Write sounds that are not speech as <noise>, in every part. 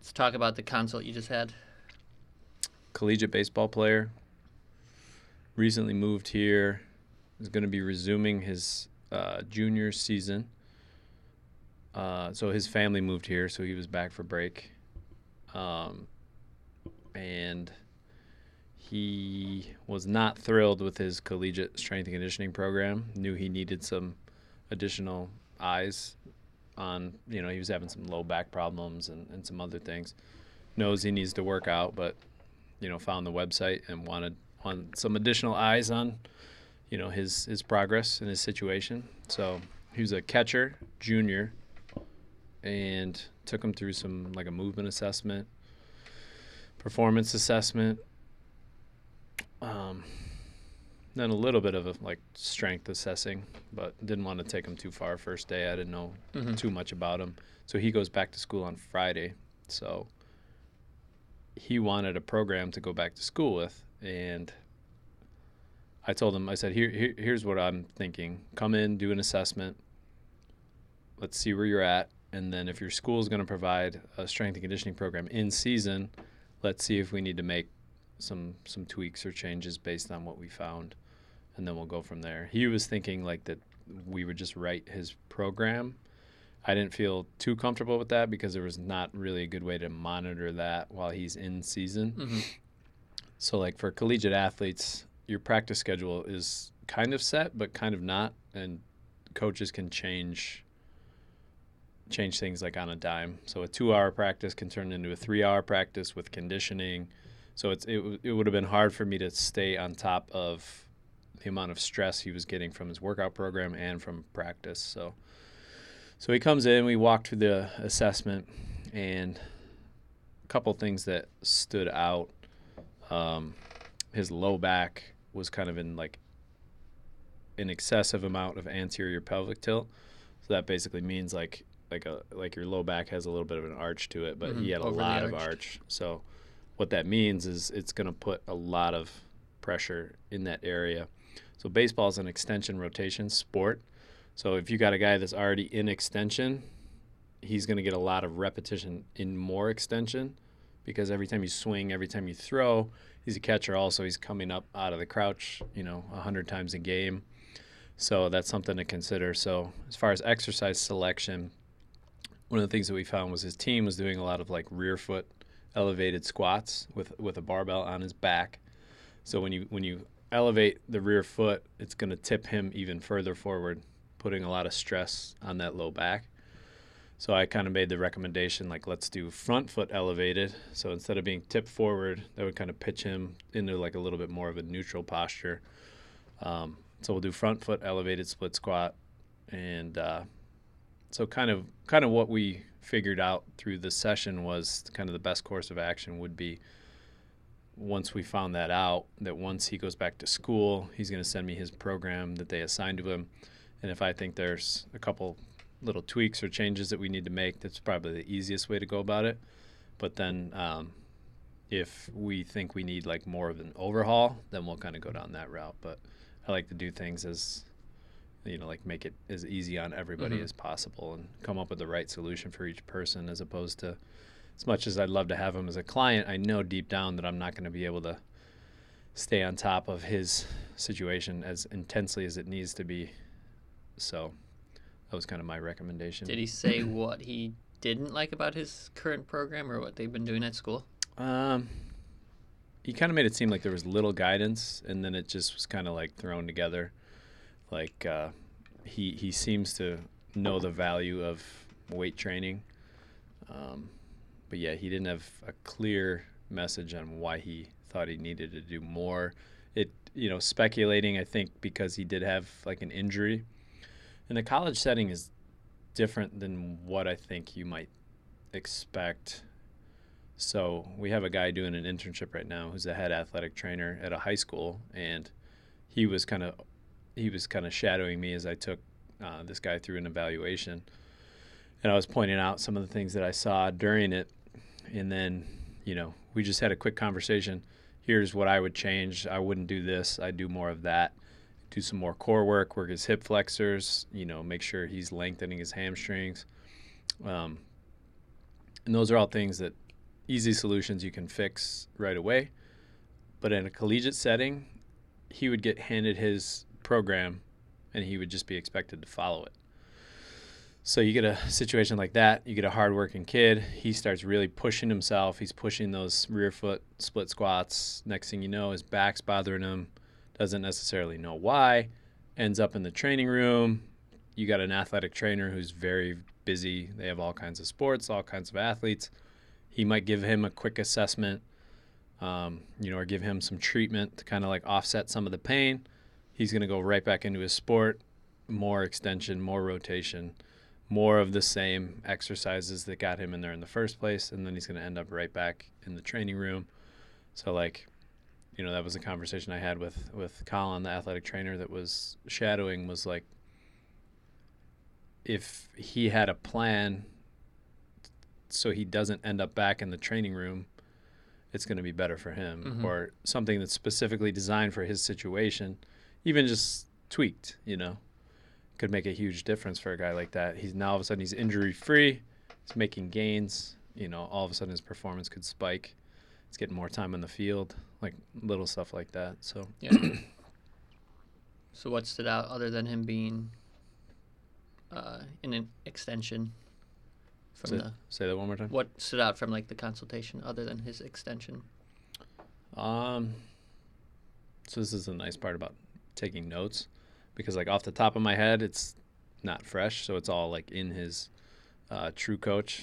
Let's talk about the consult you just had. Collegiate baseball player. Recently moved here. Is going to be resuming his uh, junior season. Uh, so his family moved here, so he was back for break. Um, and he was not thrilled with his collegiate strength and conditioning program. Knew he needed some additional eyes on, you know, he was having some low back problems and, and some other things. Knows he needs to work out, but, you know, found the website and wanted, wanted some additional eyes on, you know, his, his progress and his situation. So he was a catcher, junior, and took him through some, like a movement assessment, performance assessment, um, then a little bit of a, like strength assessing, but didn't want to take him too far first day. I didn't know Mhm. too much about him. So he goes back to school on Friday. So he wanted a program to go back to school with, and I told him, I said, Here, here here's what I'm thinking. Come in, do an assessment. Let's see where you're at, and then if your school is going to provide a strength and conditioning program in season, let's see if we need to make some some tweaks or changes based on what we found, and then we'll go from there. He was thinking like that we would just write his program. I didn't feel too comfortable with that because there was not really a good way to monitor that while he's in season. Mhm. So like for collegiate athletes, your practice schedule is kind of set but kind of not and coaches can change change things like on a dime. So a 2-hour practice can turn into a 3-hour practice with conditioning. So it's it, it would have been hard for me to stay on top of the amount of stress he was getting from his workout program and from practice. So so he comes in, we walk through the assessment and a couple things that stood out um, his low back was kind of in like an excessive amount of anterior pelvic tilt. So that basically means like like a like your low back has a little bit of an arch to it, but Mhm, he had a overly lot of arch. So what that means is it's going to put a lot of pressure in that area. So baseball is an extension rotation sport. So if you got a guy that's already in extension, he's going to get a lot of repetition in more extension because every time you swing, every time you throw, he's a catcher also. He's coming up out of the crouch, you know, 100 times a game. So that's something to consider. So as far as exercise selection, one of the things that we found was his team was doing a lot of like rear foot elevated squats with with a barbell on his back. So when you when you elevate the rear foot, it's going to tip him even further forward, putting a lot of stress on that low back. So I kind of made the recommendation like let's do front foot elevated. So instead of being tipped forward, that would kind of pitch him into like a little bit more of a neutral posture. Um, so we'll do front foot elevated split squat, and uh, so kind of kind of what we figured out through the session was kind of the best course of action would be once we found that out that once he goes back to school he's going to send me his program that they assigned to him. And if i think there's a couple little tweaks or changes that we need to make that's probably the easiest way to go about it. But then um, if we think we need like more of an overhaul then we'll kind of go down that route. But i like to do things as you know like make it as easy on everybody Mhm. as possible and come up with the right solution for each person as opposed to as much as I'd love to have him as a client, I know deep down that I'm not going to be able to stay on top of his situation as intensely as it needs to be. So that was kind of my recommendation. Did he say <clears throat> what he didn't like about his current program or what they've been doing at school? Um, he kind of made it seem like there was little guidance, and then it just was kind of like thrown together. Like uh, he he seems to know the value of weight training, um, but yeah, he didn't have a clear message on why he thought he needed to do more. It you know speculating, I think because he did have like an injury, and the college setting is different than what I think you might expect. So we have a guy doing an internship right now who's a head athletic trainer at a high school, and he was kind of he was kind of shadowing me as I took uh, this guy through an evaluation, and I was pointing out some of the things that I saw during it, and then you know we just had a quick conversation. Here's what I would change. I wouldn't do this. I'd do more of that. Do some more core work. Work his hip flexors. You know, make sure he's lengthening his hamstrings. Um, and those are all things that easy solutions you can fix right away. But in a collegiate setting, he would get handed his program and he would just be expected to follow it. So you get a situation like that, you get a hardworking kid, he starts really pushing himself, he's pushing those rear foot split squats. Next thing you know, his back's bothering him, doesn't necessarily know why, ends up in the training room. You got an athletic trainer who's very busy. They have all kinds of sports, all kinds of athletes. He might give him a quick assessment, um, you know, or give him some treatment to kind of like offset some of the pain. He's going to go right back into his sport, more extension, more rotation, more of the same exercises that got him in there in the first place. And then he's going to end up right back in the training room. So, like, you know, that was a conversation I had with, with Colin, the athletic trainer that was shadowing, was like, if he had a plan so he doesn't end up back in the training room, it's going to be better for him. Mhm. Or something that's specifically designed for his situation, even just tweaked, you know, could make a huge difference for a guy like that. He's now all of a sudden he's injury free, he's making gains, you know, all of a sudden his performance could spike. He's getting more time on the field, like little stuff like that. So Yeah. <coughs> so what stood out other than him being uh, in an extension from say, the say that one more time. what stood out from like the consultation other than his extension? Um, so this is the nice part about taking notes, because like off the top of my head, it's not fresh, so it's all like in his uh, TrueCoach.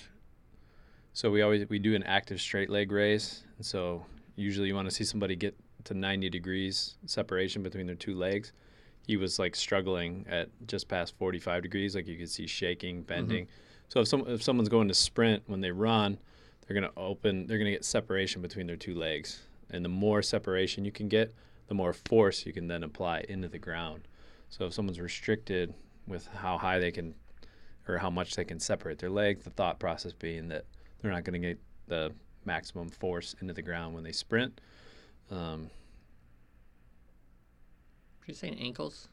So we always we do an active straight leg raise, and so usually you want to see somebody get to 90 degrees separation between their two legs. He was like struggling at just past 45 degrees, like you could see shaking, bending. So if some if someone's going to sprint when they run, they're gonna open, they're gonna get separation between their two legs, and the more separation you can get, the more force you can then apply into the ground. So if someone's restricted with how high they can, or how much they can separate their leg, the thought process being that they're not going to get the maximum force into the ground when they sprint. Um, Are you saying ankles?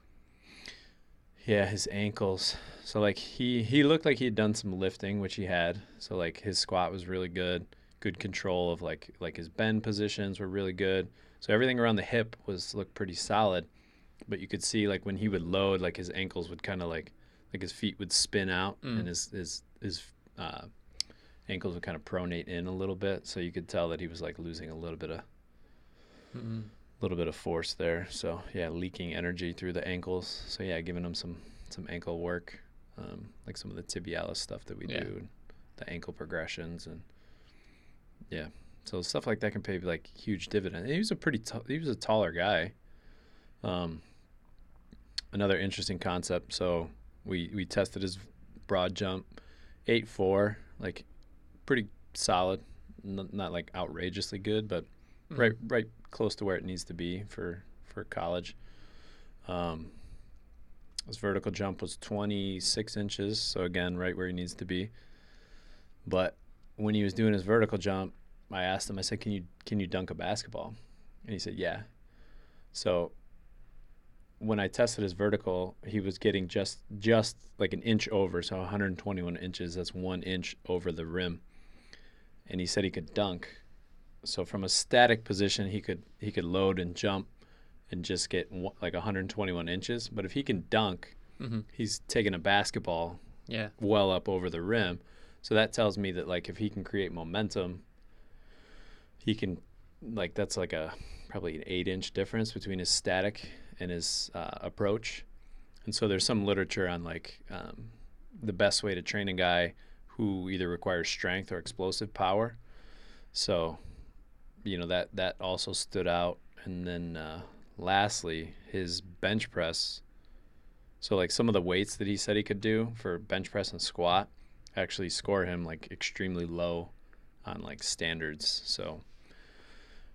Yeah, his ankles. So like he he looked like he'd done some lifting, which he had. So like his squat was really good. Good control of like like his bend positions were really good. So everything around the hip was looked pretty solid. But you could see like when he would load, like his ankles would kind of like like his feet would spin out Mm. and his his his uh, ankles would kind of pronate in a little bit. So you could tell that he was like losing a little bit of Mm-hmm. little bit of force there. So yeah, leaking energy through the ankles. So yeah, giving him some some ankle work, um, like some of the tibialis stuff that we Yeah. do, and the ankle progressions, and yeah, so stuff like that can pay like huge dividend. He was a pretty t- he was a taller guy. Um, another interesting concept. So we we tested his broad jump, eight four, like pretty solid, N- not like outrageously good, but Mm-hmm. right right close to where it needs to be for for college. Um, his vertical jump was 26 inches, so again, right where he needs to be. But when he was doing his vertical jump, I asked him. I said, "Can you can you dunk a basketball?" And he said, "Yeah." So when I tested his vertical, he was getting just just like an inch over, so 121 inches. That's one inch over the rim. And he said he could dunk. So from a static position, he could he could load and jump, and just get like 121 inches. But if he can dunk, Mm-hmm. he's taking a basketball Yeah. well up over the rim. So that tells me that like if he can create momentum, he can like that's like a probably an eight inch difference between his static and his uh, approach. And so there's some literature on like um, the best way to train a guy who either requires strength or explosive power. So, you know that that also stood out. And then uh, lastly, his bench press. So like some of the weights that he said he could do for bench press and squat actually score him like extremely low on like standards. So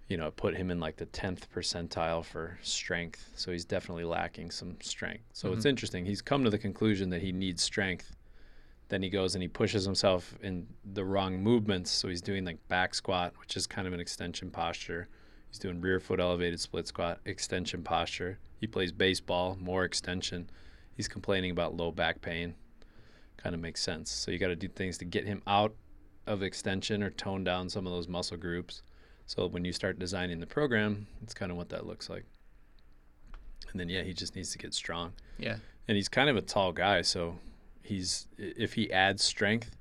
you know, it put him in like the 10th percentile for strength. So he's definitely lacking some strength. So it's Mhm. interesting. He's come to the conclusion that he needs strength. Then he goes and he pushes himself in the wrong movements. So he's doing like back squat, which is kind of an extension posture. He's doing rear foot elevated split squat, extension posture. He plays baseball, more extension. He's complaining about low back pain. Kind of makes sense. So you got to do things to get him out of extension or tone down some of those muscle groups. So when you start designing the program, it's kind of what that looks like. And then yeah, he just needs to get strong. Yeah. And he's kind of a tall guy, so he's if he adds strength,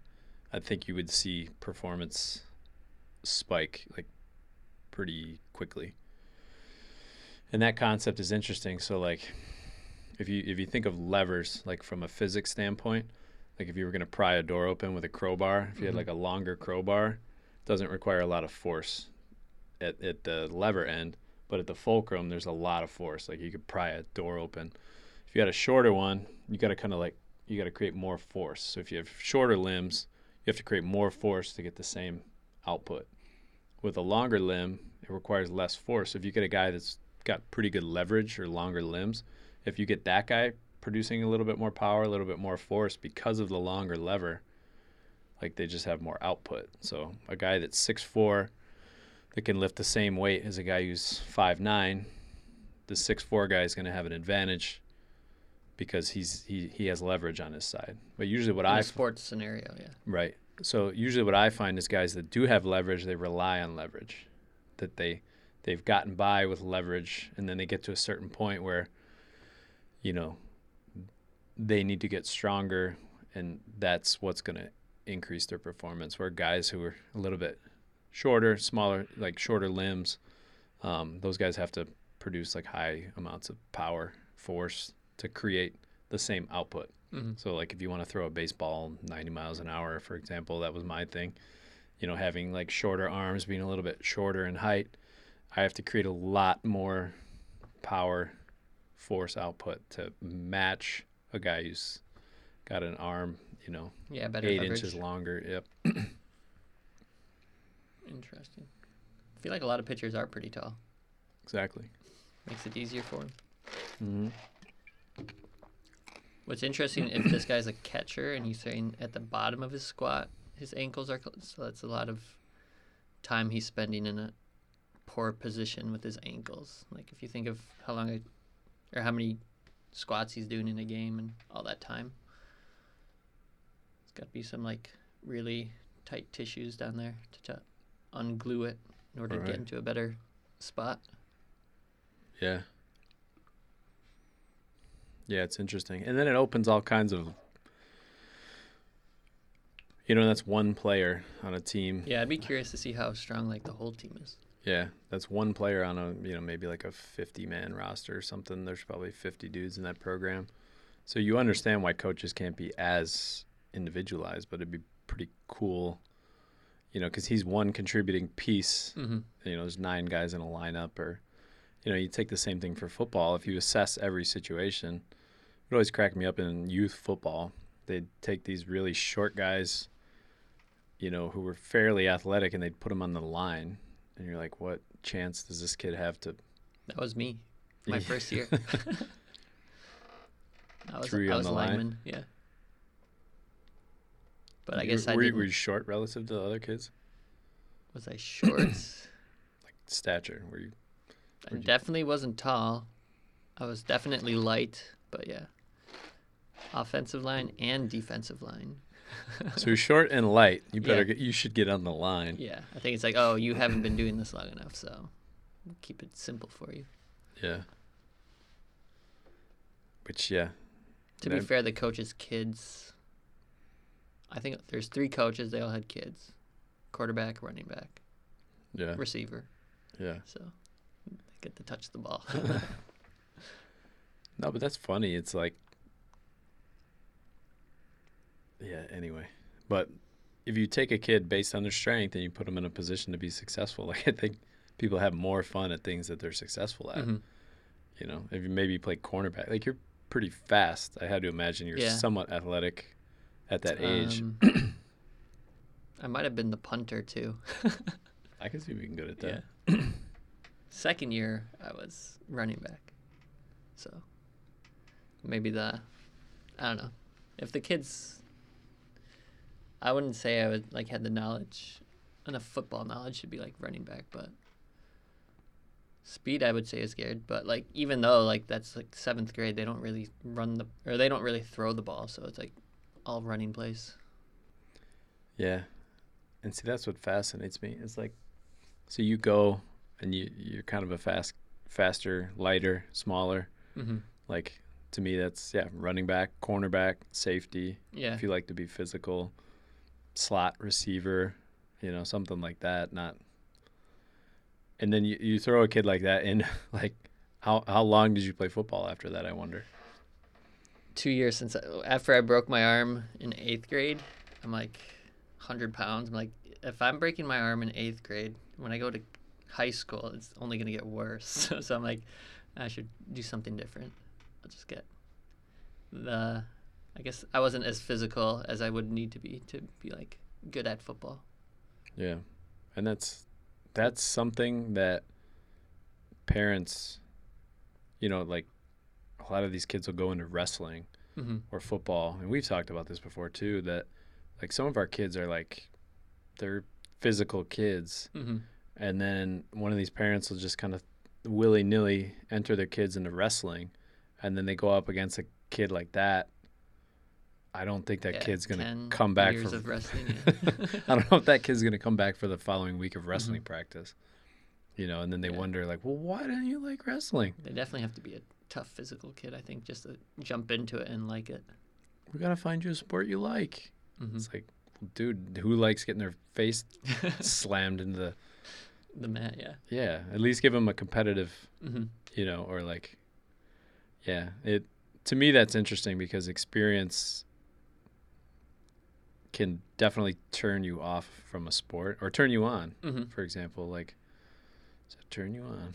I think you would see performance spike like pretty quickly. And that concept is interesting. So like if you if you think of levers like from a physics standpoint, like if you were going to pry a door open with a crowbar, if you had Mhm. like a longer crowbar, it doesn't require a lot of force at, at the lever end, but at the fulcrum there's a lot of force. Like you could pry a door open. If you had a shorter one, you got to kind of like you got to create more force. So if you have shorter limbs, you have to create more force to get the same output. With a longer limb, it requires less force. If you get a guy that's got pretty good leverage or longer limbs, if you get that guy producing a little bit more power, a little bit more force because of the longer lever, like they just have more output. So a guy that's six four that can lift the same weight as a guy who's five nine, the six four guy is going to have an advantage because he's he, he has leverage on his side. But usually what In I a sports scenario, yeah. Right. So usually what I find is guys that do have leverage, they rely on leverage. That they they've gotten by with leverage and then they get to a certain point where you know they need to get stronger and that's what's going to increase their performance where guys who are a little bit shorter, smaller, like shorter limbs, um, those guys have to produce like high amounts of power, force to create the same output. hmm So like if you want to throw a baseball 90 miles an hour, for example, that was my thing. You know, having like shorter arms, being a little bit shorter in height, I have to create a lot more power force output to match a guy who's got an arm, you know, Yeah, eight inches longer. Yep. <clears throat> Interesting. I feel like a lot of pitchers are pretty tall. Exactly. Makes it easier for him. Mm-hmm. What's interesting, if this guy's a catcher and he's saying at the bottom of his squat, his ankles are closed, so that's a lot of time he's spending in a poor position with his ankles. Like if you think of how long, or how many squats he's doing in a game and all that time, it's got to be some like really tight tissues down there to, to unglue it in order to get into a better spot. Yeah. Yeah, it's interesting. And then it opens all kinds of you know, that's one player on a team. Yeah, I'd be curious to see how strong like the whole team is. Yeah, that's one player on a, you know, maybe like a 50 man roster or something. There's probably 50 dudes in that program. So you understand why coaches can't be as individualized, but it'd be pretty cool, you know, because he's one contributing piece Mm-hmm. you know, there's nine guys in a lineup, or, you know, you take the same thing for football. If you assess every situation, it always cracked me up in youth football. They'd take these really short guys, you know, who were fairly athletic, and they'd put them on the line, and you're like, what chance does this kid have to? That was me, my first year. <laughs> <laughs> I was, I on was the line? lineman, yeah. But I guess I were, you- didn't. were you short relative to the other kids? Was I short? <clears throat> Like stature? Were you? I you- definitely wasn't tall. I was definitely light, but yeah. Offensive line and defensive line. So you're short and light. You better Yeah. get. You should get on the line. Yeah, I think it's like, oh, you haven't been doing this long enough, so we'll keep it simple for you. Yeah. Which yeah, To be fair, the coaches' kids. I think there's three coaches. They all had kids: quarterback, running back, yeah, receiver. yeah. So they get to touch the ball. <laughs> No, but that's funny. It's like, yeah. Anyway, but if you take a kid based on their strength and you put them in a position to be successful, <laughs> like I think people have more fun at things that they're successful at. Mhm. You know, if you maybe play cornerback, like you're pretty fast. I had to imagine you're Yeah. somewhat athletic at that age. Um, <clears throat> I might have been the punter too. <laughs> I can see being good at that. Yeah. <clears throat> Second year, I was running back. So maybe the, I don't know, if the kids, I wouldn't say I would like had the knowledge, enough football knowledge to be like running back, but speed I would say is good. But like even though like that's like seventh grade, they don't really run the or they don't really throw the ball, so it's like all running plays. Yeah. and see that's what fascinates me. It's like, so you go and you you're kind of a fast, faster, lighter, smaller. Mm-hmm. Like to me, that's yeah, running back, cornerback, safety. Yeah. If you like to be physical, slot receiver, you know, something like that. Not. And then you, you throw a kid like that in, <laughs> like, how how long did you play football after that? I wonder. Two years since I, after I broke my arm in eighth grade, I'm like, hundred pounds. I'm like, if I'm breaking my arm in eighth grade, when I go to high school, it's only gonna get worse. So, <laughs> so I'm like, I should do something different. I'll just get the. I guess I wasn't as physical as I would need to be to be like good at football. Yeah, and that's that's something that parents, you know, like a lot of these kids will go into wrestling Mm-hmm. or football, and we've talked about this before too. That like some of our kids are like they're physical kids, Mm-hmm. and then one of these parents will just kind of willy nilly enter their kids into wrestling, and then they go up against a kid like that. I don't think that Yeah, kid's gonna come back years for. of <laughs> wrestling. Yeah. I don't know if that kid's gonna come back for the following week of Mm-hmm. wrestling practice. You know, and then they Yeah. wonder like, well, why didn't you like wrestling? they definitely have to be a tough physical kid, I think, just to jump into it and like it. We gotta find you a sport you like. Mm-hmm. It's like, dude, who likes getting their face <laughs> slammed into the? the mat, yeah. Yeah, at least give them a competitive Mm-hmm. you know, or like, yeah, it to me that's interesting because experience can definitely turn you off from a sport or turn you on. Mm-hmm. For example, like, turn you on?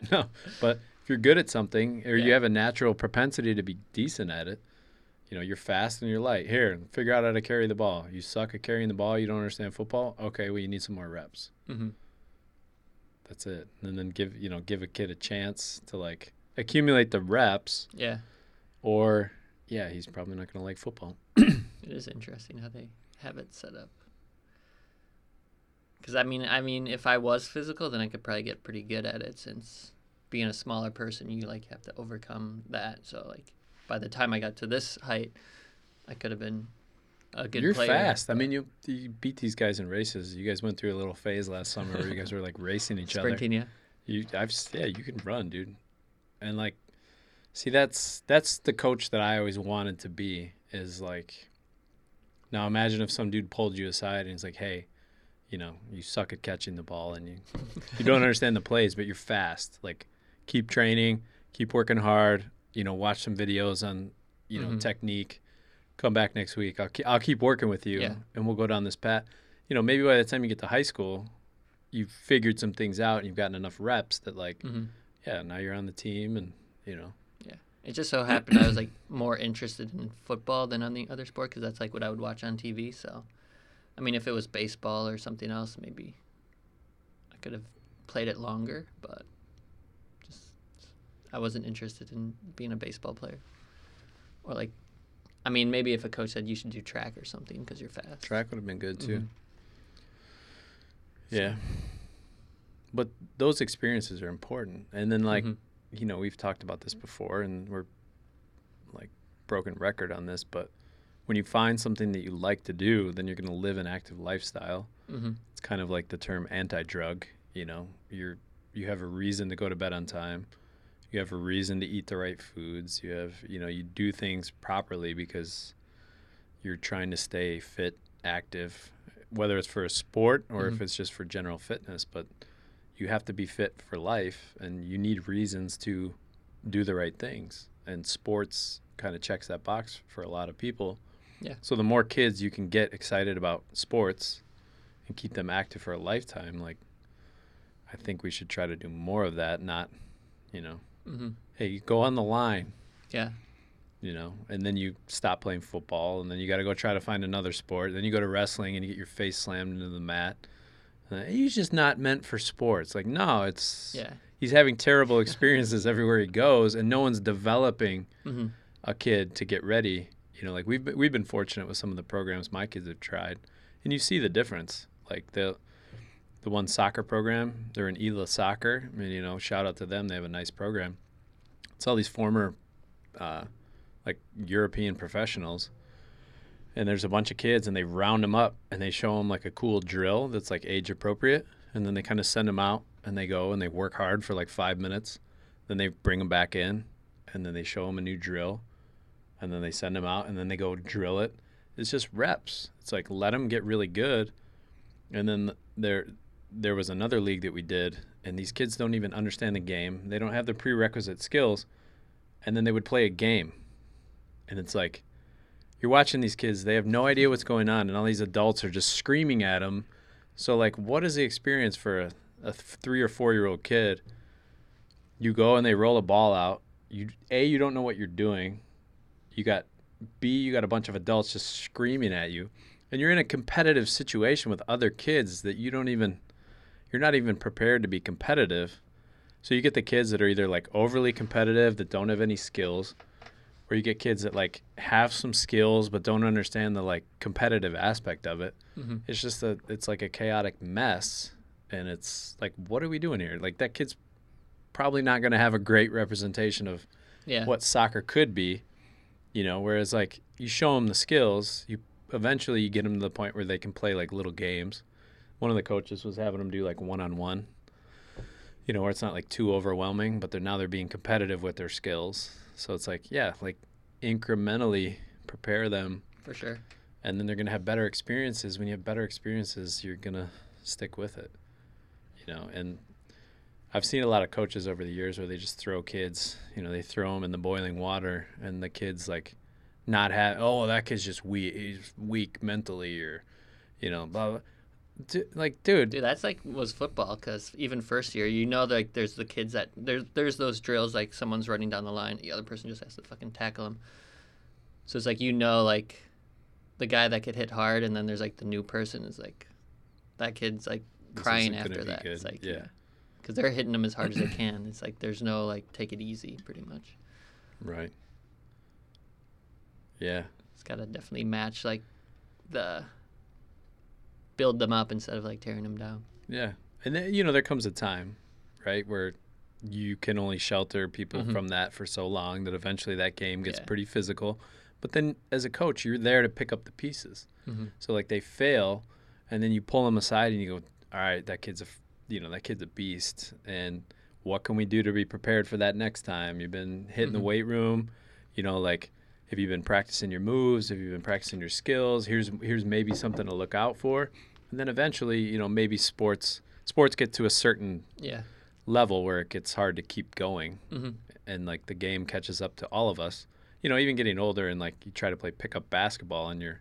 <laughs> no, but if you're good at something or you have a natural propensity to be decent at it, you know, you're fast and you're light. Here, figure out how to carry the ball. You suck at carrying the ball. You don't understand football. Okay, well, you need some more reps. Mm-hmm. That's it. And then give you know give a kid a chance to like accumulate the reps, Yeah, or yeah, he's probably not going to like football. <clears throat> it is interesting how they have it set up. Because I mean, I mean, if I was physical, then I could probably get pretty good at it. Since being a smaller person, you like have to overcome that. So like, by the time I got to this height, I could have been a good You're player. fast. I mean, you you beat these guys in races. You guys went through a little phase last summer where you guys were like racing each other. sprinting, yeah. You, I've yeah, you can run, dude. And like, see, that's that's the coach that I always wanted to be. Is like, now imagine if some dude pulled you aside and he's like, hey, you know, you suck at catching the ball and you you don't <laughs> understand the plays, but you're fast. Like, keep training, keep working hard. You know, watch some videos on you know Mhm. technique. Come back next week. I'll ke- I'll keep working with you, Yeah. and we'll go down this path. You know, maybe by the time you get to high school, you've figured some things out and you've gotten enough reps that like hmm yeah now you're on the team and you know Yeah, It just so happened I was like more interested in football than on the other sport because that's like what I would watch on TV. So, I mean, if it was baseball or something else, maybe I could have played it longer. But I wasn't interested in being a baseball player. Or like, I mean, maybe if a coach said you should do track or something because you're fast. track would have been good too Mhm. yeah but those experiences are important and then like Mhm. you know we've talked about this before and we're like broken record on this but when you find something that you like to do then you're going to live an active lifestyle Mhm. it's kind of like the term anti-drug you know you're you have a reason to go to bed on time you have a reason to eat the right foods you have you know you do things properly because you're trying to stay fit active whether it's for a sport or if Mhm. it's just for general fitness but you have to be fit for life and you need reasons to do the right things and sports kind of checks that box for a lot of people Yeah. so the more kids you can get excited about sports and keep them active for a lifetime like i think we should try to do more of that not you know Mhm. hey you go on the line. Yeah. you know and then you stop playing football and then you got to go try to find another sport. Then you go to wrestling and you get your face slammed into the mat. Uh, he's just not meant for sports. Like no it's Yeah. he's having terrible experiences <laughs> everywhere he goes and no one's developing hmm a kid to get ready. You know like we've been, we've been fortunate with some of the programs my kids have tried and you see the difference. Like the the one soccer program. They're in Ela soccer I mean, you know shout out to them. They have a nice program. It's all these former uh, like European professionals and there's a bunch of kids and they round them up and they show them like a cool drill that's like age appropriate and then they kind of send them out and they go and they work hard for like five minutes then they bring them back in and then they show them a new drill and then they send them out and then they go drill it. It's just reps. It's like let them get really good and then there there was another league that we did and these kids don't even understand the game. They don't have the prerequisite skills and then they would play a game. And it's like you're watching these kids they have no idea what's going on and all these adults are just screaming at them so like what is the experience for a, a three or four year old kid? You go and they roll a ball out. You a you don't know what you're doing. You got b you got a bunch of adults just screaming at you. And you're in a competitive situation with other kids that you don't even you're not even prepared to be competitive. So you get the kids that are either like overly competitive that don't have any skills or you get kids that like have some skills but don't understand the like competitive aspect of it. Mm-hmm. it's just a it's like a chaotic mess and it's like what are we doing here? Like that kid's probably not going to have a great representation of Yeah. what soccer could be you know? Whereas like you show them the skills you eventually you get them to the point where they can play like little games one of the coaches was having them do like one-on-one you know where it's not like too overwhelming but they're now they're being competitive with their skills so it's like yeah like incrementally prepare them For sure. and then they're going to have better experiences when you have better experiences you're going to stick with it you know and i've seen a lot of coaches over the years where they just throw kids you know they throw them in the boiling water and the kids like not have oh that kid's just weak he's weak mentally or you know blah, blah. Du- like dude, Dude, that's like was football because even first year, you know, like there's the kids that there's there's those drills like someone's running down the line, the other person just has to fucking tackle him. So it's like you know, like the guy that could hit hard, and then there's like the new person is like that kid's like crying after that. good. It's like Yeah. because they're hitting them as hard as they can. It's like there's no like take it easy, pretty much. right yeah It's got to definitely match like the build them up instead of like tearing them down. Yeah, and then, you know there comes a time, right, where you can only shelter people Mhm. from that for so long that eventually that game gets Yeah. pretty physical. But then as a coach, you're there to pick up the pieces. Mhm. So like they fail, and then you pull them aside and you go, "All right, that kid's a you know, that kid's a beast, and what can we do to be prepared for that next time? You've been hitting the Mhm. weight room, you know, like." Have you been practicing your moves? Have you been practicing your skills? Here's here's maybe something to look out for, and then eventually, you know, maybe sports sports get to a certain Yeah. level where it gets hard to keep going, hmm and like the game catches up to all of us. You know, even getting older and like you try to play pickup basketball in your,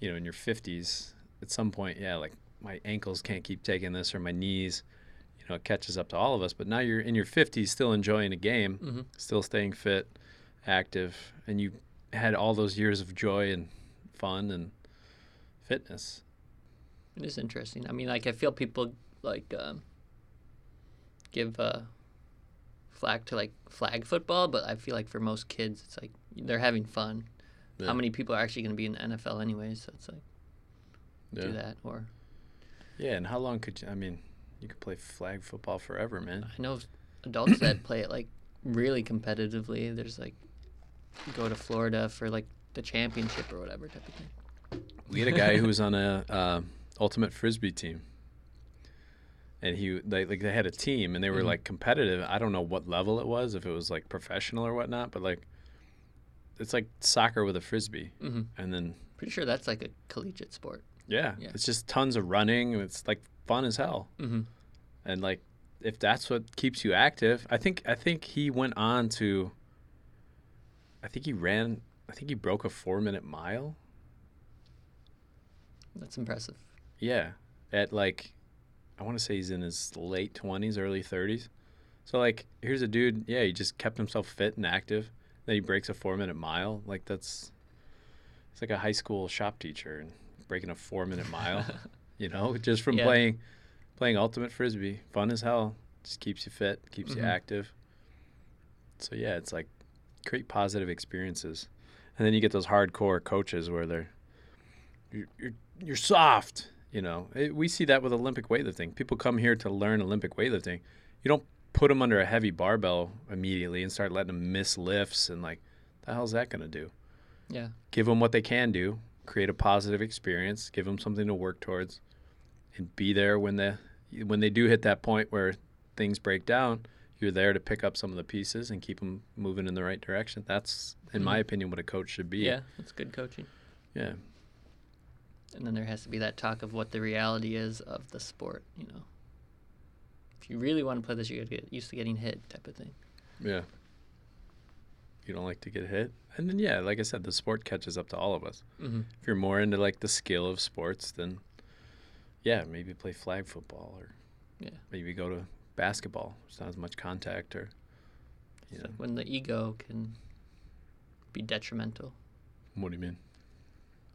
you know, in your fifties. At some point, yeah, like my ankles can't keep taking this, or my knees. You know, it catches up to all of us. But now you're in your fifties, still enjoying a game, hmm still staying fit, active, and you had all those years of joy and fun and fitness. It is interesting. I mean, like I feel people like um, give uh, flag to like flag football, but I feel like for most kids, it's like they're having fun. Yeah. How many people are actually going to be in the NFL anyway? So it's like Yeah. do that. Or Yeah, and how long could you? I mean, you could play flag football forever, man. I know adults that play it like really competitively. There's like go to Florida for like the championship or whatever type of thing. We had a guy who was on a uh, ultimate frisbee team, and he they like they had a team and they were Mhm. like competitive. I don't know what level it was, if it was like professional or whatnot, but like it's like soccer with a frisbee, hmm and then Pretty sure that's like a collegiate sport. yeah, Yeah. it's just tons of running. and It's like fun as hell, hmm and like if that's what keeps you active, I think I think he went on to. I think he ran. I think he broke a four minute mile. That's impressive. Yeah, at like, I want to say he's in his late twenties, early thirties. So like, here's a dude. Yeah, he just kept himself fit and active. Then he breaks a four minute mile. Like that's, it's like a high school shop teacher and breaking a four minute mile. <laughs> you know, just from Yeah. playing, playing ultimate frisbee. Fun as hell. Just keeps you fit, keeps you Mhm. active. So yeah, it's like create positive experiences, and then you get those hardcore coaches where they're you're you're, you're soft. You know, it, we see that with Olympic weightlifting. People come here to learn Olympic weightlifting. You don't put them under a heavy barbell immediately and start letting them miss lifts and like, the hell's that gonna do? Yeah. Give them what they can do, create a positive experience, give them something to work towards, and be there when the when they do hit that point where things break down. You're there to pick up some of the pieces and keep them moving in the right direction. That's, in my Mhm. opinion, what a coach should be. Yeah, that's good coaching. Yeah. And then there has to be that talk of what the reality is of the sport. You know, if you really want to play this, you got to get used to getting hit, type of thing. Yeah. You don't like to get hit. And then yeah, like I said, the sport catches up to all of us. Mm-hmm. If you're more into like the skill of sports, then yeah, maybe play flag football or Yeah. maybe go to basketball. It's not as much contact or you know. when the ego can be detrimental. What do you mean?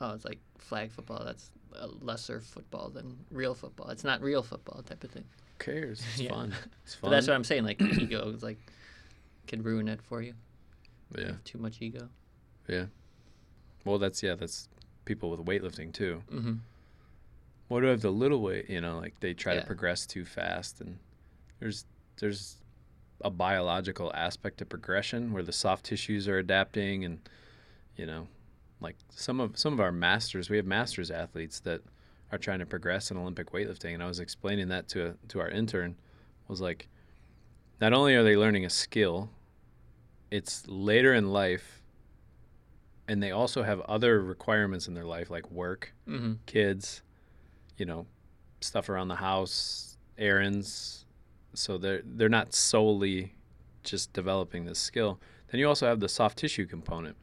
Oh, it's like flag football. That's a lesser football than real football. It's not real football type of thing. Who cares? It's <laughs> Yeah. fun. It's But fun. that's what I'm saying. Like ego is like can ruin it for you. You yeah. have too much ego. Yeah. Well, that's yeah, that's people with weightlifting too. Mm-hmm. What do I have the little weight? You know, like they try Yeah. to progress too fast, and there's there's a biological aspect to progression where the soft tissues are adapting, and you know, like some of some of our masters, we have masters athletes that are trying to progress in Olympic weightlifting, and I was explaining that to to our intern, was like, not only are they learning a skill, it's later in life, and they also have other requirements in their life like work Mm-hmm. kids, you know, stuff around the house, errands. So they're they're not solely just developing this skill. Then you also have the soft tissue component.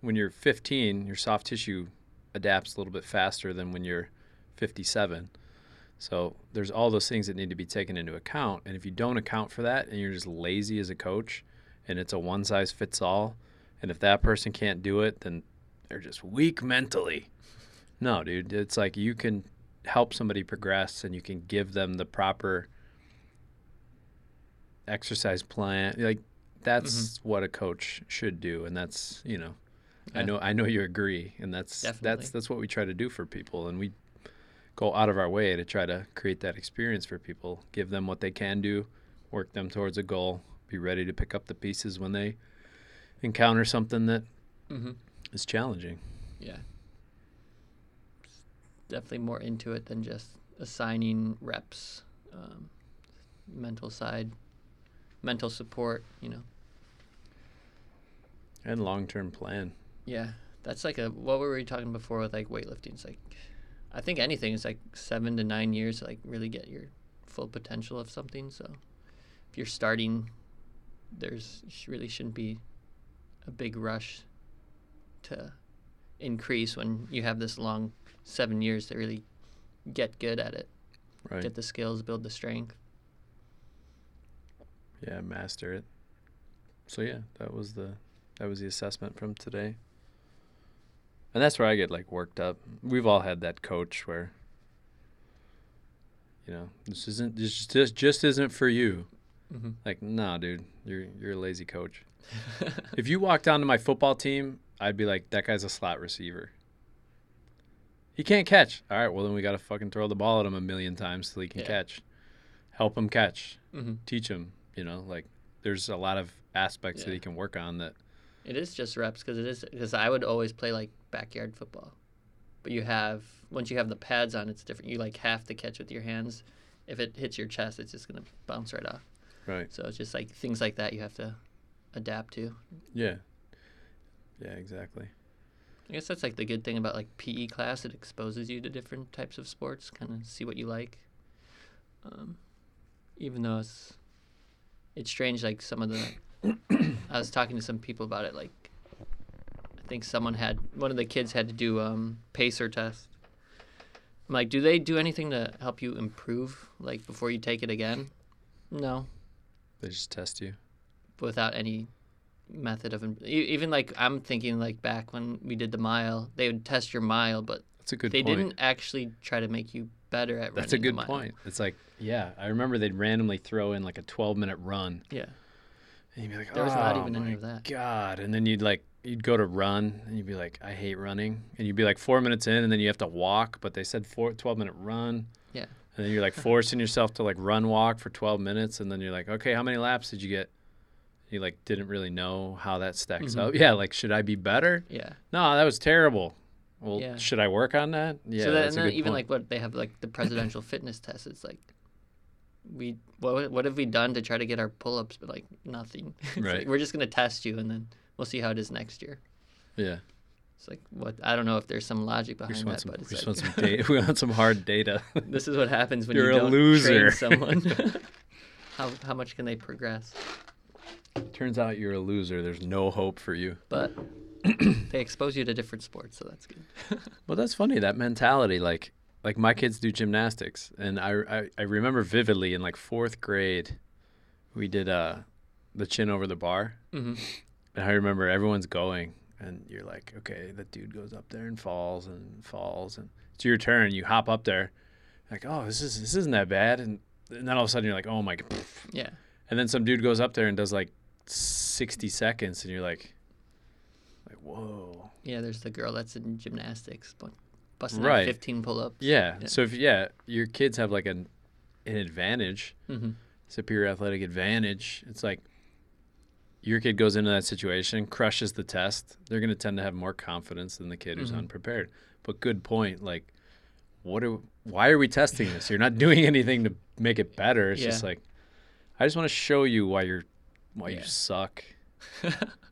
When you're 15, your soft tissue adapts a little bit faster than when you're 57. So there's all those things that need to be taken into account. And if you don't account for that and you're just lazy as a coach and it's a one size fits all, and if that person can't do it, then they're just weak mentally. No, dude, it's like you can help somebody progress and you can give them the proper exercise plan. Like that's what a coach should do and that's, you know, I know I know you agree and that's Definitely. that's that's what we try to do for people and we go out of our way to try to create that experience for people, give them what they can do, work them towards a goal, be ready to pick up the pieces when they encounter something that Mm-hmm. is challenging. Yeah. Definitely more into it than just assigning reps, um, mental side, mental support. You know. And long-term plan. Yeah, that's like a what were we talking before with like weightlifting? It's like I think anything is like seven to nine years to like really get your full potential of something. So if you're starting, there's really shouldn't be a big rush to increase when you have this long seven years to really get good at it, Right. get the skills, build the strength. Yeah, master it. So yeah, that was the that was the assessment from today. And that's where I get like worked up. We've all had that coach where you know, this isn't this just just isn't for you. Mm-hmm. Like, nah, dude, you're you're a lazy coach. <laughs> If you walked onto my football team, I'd be like, that guy's a slot receiver. He can't catch. All right, well then we got to fucking throw the ball at him a million times till he can Yeah. catch. Help him catch. hmm Teach him. You know, like there's a lot of aspects that Yeah. he can work on that. It is just reps because it is because I would always play like backyard football, but you have once you have the pads on, it's different. You like have to catch with your hands. If it hits your chest, it's just gonna bounce right off. Right. So it's just like things like that you have to adapt to. Yeah. Yeah, exactly. I guess that's like the good thing about like PE class. It exposes you to different types of sports, kind of see what you like. Um, even though it's it's strange, like some of the <coughs> I was talking to some people about it. Like I think someone had one of the kids had to do um, pacer test. I'm like, do they do anything to help you improve, like before you take it again? No, They just test you. without any method of even like I'm thinking like back when we did the mile, they would test your mile, but That's a good they point. didn't actually try to make you better at running That's a good point. It's like, yeah, I remember they'd randomly throw in like a 12 minute run Yeah, and you'd be like, There was not "Oh even any of that." God. And then you'd like, you'd go to run and you'd be like, I hate running. And you'd be like four minutes in and then you have to walk, but they said four, 12 minute run. Yeah. And then you're like forcing yourself to like run walk for 12 minutes. And then you're like, okay, how many laps did you get? You like didn't really know how that stacks Mhm. up. Yeah. Like, should I be better? yeah, No, that was terrible. Well, Yeah. should I work on that? Yeah, so that, and then even point. like what they have like the presidential <clears throat> fitness test. It's like we what what have we done to try to get our pull ups, but like nothing. <laughs> It's like, Right. we're just gonna test you, and then we'll see how it is next year. yeah, It's like what I don't know if there's some logic behind that, some, but we it's just like want some <laughs> data. we want some hard data. <laughs> this is what happens when You're you a don't loser. train someone. how how much can they progress? Turns out you're a loser. There's no hope for you. But <clears throat> they expose you to different sports, so that's good. <laughs> Well, that's funny. That mentality, like, like my kids do gymnastics, and I, I, I remember vividly in like fourth grade, we did uh, the chin over the bar, hmm and I remember everyone's going, and you're like, okay, the dude goes up there and falls and falls, and it's your turn. You hop up there, like, oh, this is this isn't that bad, and, and then all of a sudden you're like, oh my, god. Yeah. and then some dude goes up there and does like sixty seconds, and you're like whoa. Yeah, there's the girl that's in gymnastics, bu- busting Right. out 15 pull-ups. Yeah. Yeah. So if yeah, your kids have like an an advantage, hmm superior athletic advantage. It's like your kid goes into that situation, crushes the test. They're going to tend to have more confidence than the kid who's Mhm. unprepared. But good point. Like, what are why are we testing this? You're not <laughs> doing anything to make it better. It's just like I just want to show you why you're why you suck. <laughs>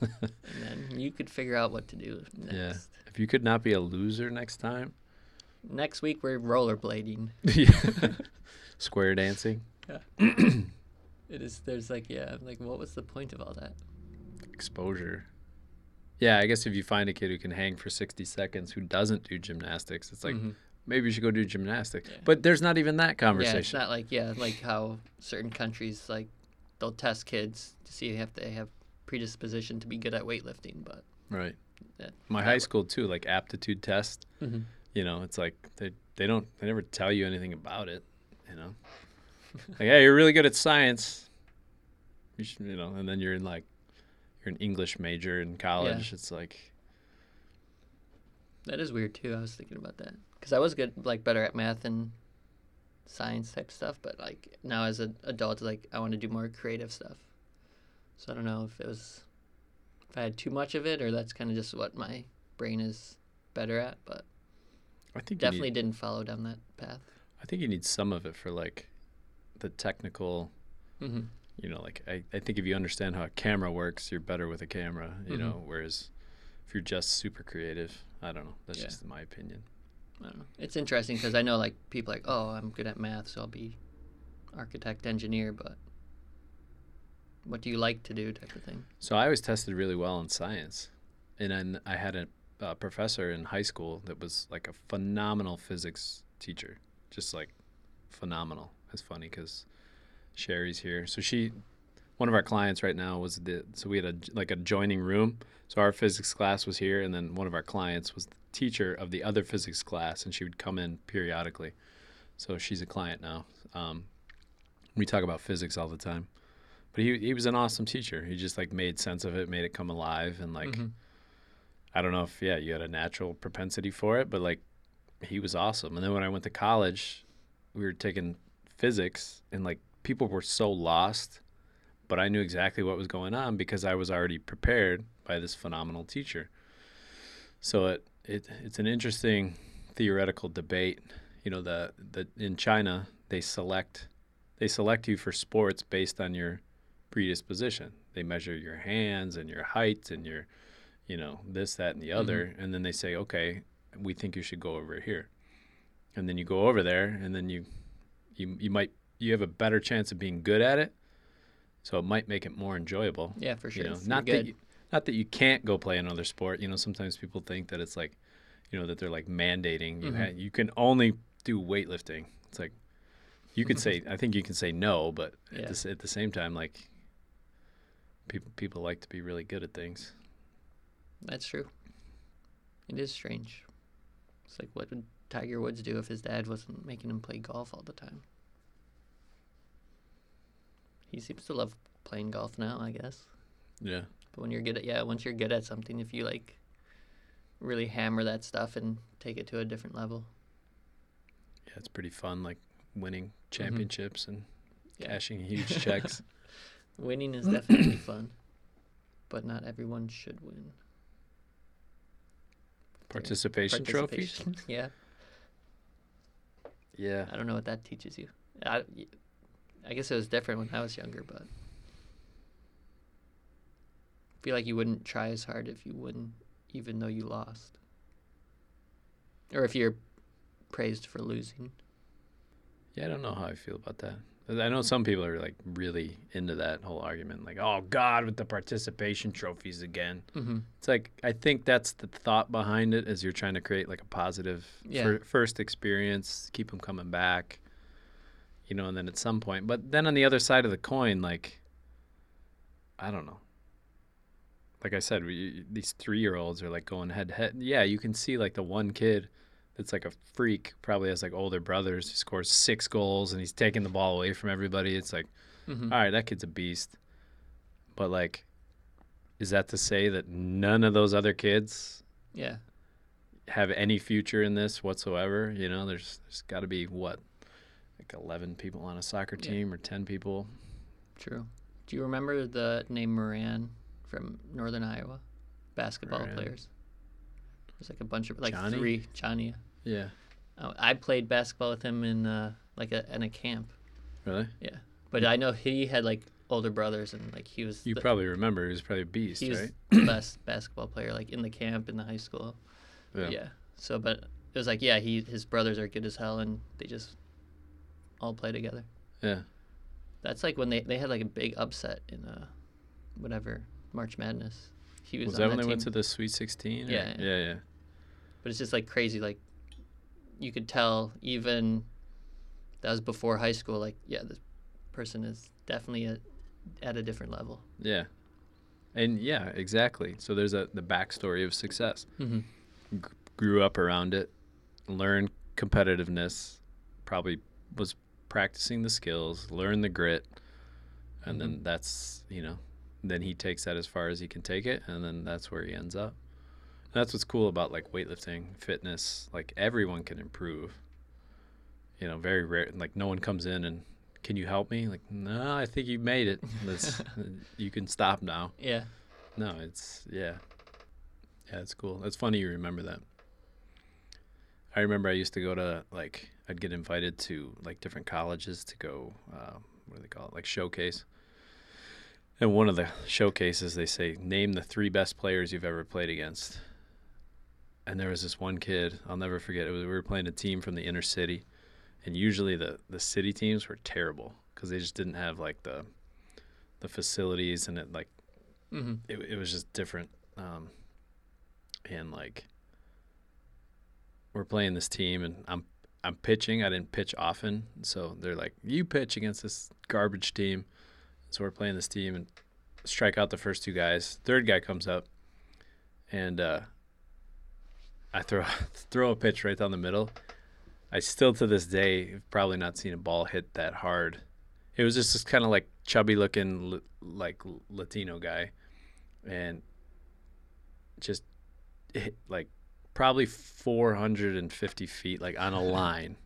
And then you could figure out what to do next. Yeah. If you could not be a loser next time, Next week we're rollerblading. <laughs> square dancing, Yeah. It is. There's like yeah. Like what was the point of all that? exposure. Yeah, I guess if you find a kid who can hang for 60 seconds who doesn't do gymnastics, it's like Mhm. maybe you should go do gymnastics. Yeah. But there's not even that conversation. yeah, it's not like yeah, like how certain countries like they'll test kids to see if they have predisposition to be good at weightlifting, but right. Yeah, My that high school too, like aptitude test, Mhm. you know, it's like they they don't they never tell you anything about it, you know. <laughs> like, yeah, you're really good at science. You should, you know, and then you're in like you're an English major in college. It's like that is weird too. I was thinking about that because I was good, like better at math and science type stuff, but like now as an adult, like I want to do more creative stuff. So I don't know if it was if I had too much of it or that's kind of just what my brain is better at, but I think definitely need, didn't follow down that path. I think you need some of it for like the technical hmm you know, like I, I think if you understand how a camera works, you're better with a camera, you Mhm. know, whereas if you're just super creative, I don't know. That's Yeah. just my opinion. I don't know. It's interesting because I know like people like, oh, I'm good at math, so I'll be architect, engineer, but what do you like to do, type of thing. So I always tested really well in science. And then I had a uh, professor in high school that was like a phenomenal physics teacher, just like phenomenal. It's funny because Sherry's here. So she, one of our clients right now was the, so we had a, like a joining room. So our physics class was here, and then one of our clients was the teacher of the other physics class, and she would come in periodically. So she's a client now. Um, we talk about physics all the time. But he, he was an awesome teacher. He just like made sense of it, made it come alive, and like Mhm. I don't know if yeah you had a natural propensity for it, but like he was awesome. And then when I went to college, we were taking physics, and like people were so lost, but I knew exactly what was going on because I was already prepared by this phenomenal teacher. So it, it it's an interesting theoretical debate. You know, the the in China they select they select you for sports based on your predisposition. They measure your hands and your height and your, you know, this, that, and the other, and then they say, okay, we think you should go over here, and then you go over there, and then you, you, you might you have a better chance of being good at it, so it might make it more enjoyable. Yeah, for sure. You know, not that you, not that you can't go play another sport. You know, sometimes people think that it's like, you know, that they're like mandating you. Mhm. Ha- you can only do weightlifting. It's like, you could say, <laughs> I think you can say no, but Yeah. at, the, at the same time, like, people people like to be really good at things. That's true. It is strange. It's like what would Tiger Woods do if his dad wasn't making him play golf all the time? He seems to love playing golf now, I guess. Yeah. But when you're good at yeah, once you're good at something, if you like really hammer that stuff and take it to a different level. Yeah, it's pretty fun, like winning mm-hmm. championships and Yeah. cashing huge checks. <laughs> Winning is definitely <clears throat> fun. But not everyone should win. Participation, trophies. <laughs> Yeah, Yeah. I don't know what that teaches you. I, I guess it was different when I was younger, but I feel like you wouldn't try as hard if you wouldn't, even though you lost, or if you're praised for losing. Yeah, I don't know how I feel about that. I know some people are like really into that whole argument, like, "Oh God, with the participation trophies again." Mm-hmm. It's like I think that's the thought behind it, is you're trying to create like a positive Yeah. fir- first experience, keep them coming back, you know, and then at some point. But then on the other side of the coin, like, I don't know. Like I said, we, these three year olds are like going head to head. Yeah, you can see like the one kid that's like a freak, probably has like older brothers. He scores six goals and he's taking the ball away from everybody. It's like, Mm-hmm. all right, that kid's a beast. But like, is that to say that none of those other kids Yeah, have any future in this whatsoever? You know, there's there's got to be what, like eleven people on a soccer Yeah. team or ten people. true. Do you remember the name Moran from Northern Iowa? Basketball Moran. players. There's like a bunch of like Johnny? three Johnny. Yeah. Oh, I played basketball with him in uh, like a in a camp. Really? Yeah. But I know he had like older brothers and like he was You the, probably remember. He was probably a beast, he was right? the best <clears throat> basketball player like in the camp in the high school. Yeah. Yeah. So but it was like yeah, he his brothers are good as hell and they just all play together. Yeah. That's like when they they had like a big upset in uh whatever March Madness. He was, Was, on that when they team. went to the Sweet Sixteen? Yeah, yeah. Yeah. Yeah. But it's just like crazy like you could tell even that was before high school like yeah this person is definitely a, at a different level Yeah. And yeah, exactly. So there's a the backstory of success. mm-hmm. G- grew up around it, learned competitiveness, probably was practicing the skills, learned the grit, and then that's you know, then he takes that as far as he can take it, and then that's where he ends up. That's what's cool about like weightlifting, fitness. Like everyone can improve. You know, very rare. Like no one comes in and can you help me? Like no, I think you made it. <laughs> You can stop now. yeah No, it's yeah, yeah, it's cool. It's funny you remember that. I remember I used to go to like I'd get invited to like different colleges to go. Uh, what do they call it? Like showcase. And one of the showcases, they say name the three best players you've ever played against. And there was this one kid I'll never forget. It was we were playing a team from the inner city, and usually the the city teams were terrible because they just didn't have like the the facilities and it like mm-hmm. it, it was just different um and like we're playing this team and i'm i'm pitching i didn't pitch often so they're like you pitch against this garbage team so we're playing this team and strike out the first two guys third guy comes up and uh i throw <laughs> throw a pitch right down the middle. I still to this day have probably not seen a ball hit that hard. It was just this kind of like chubby looking like latino guy. And just hit like probably 450 feet like on a <laughs> line.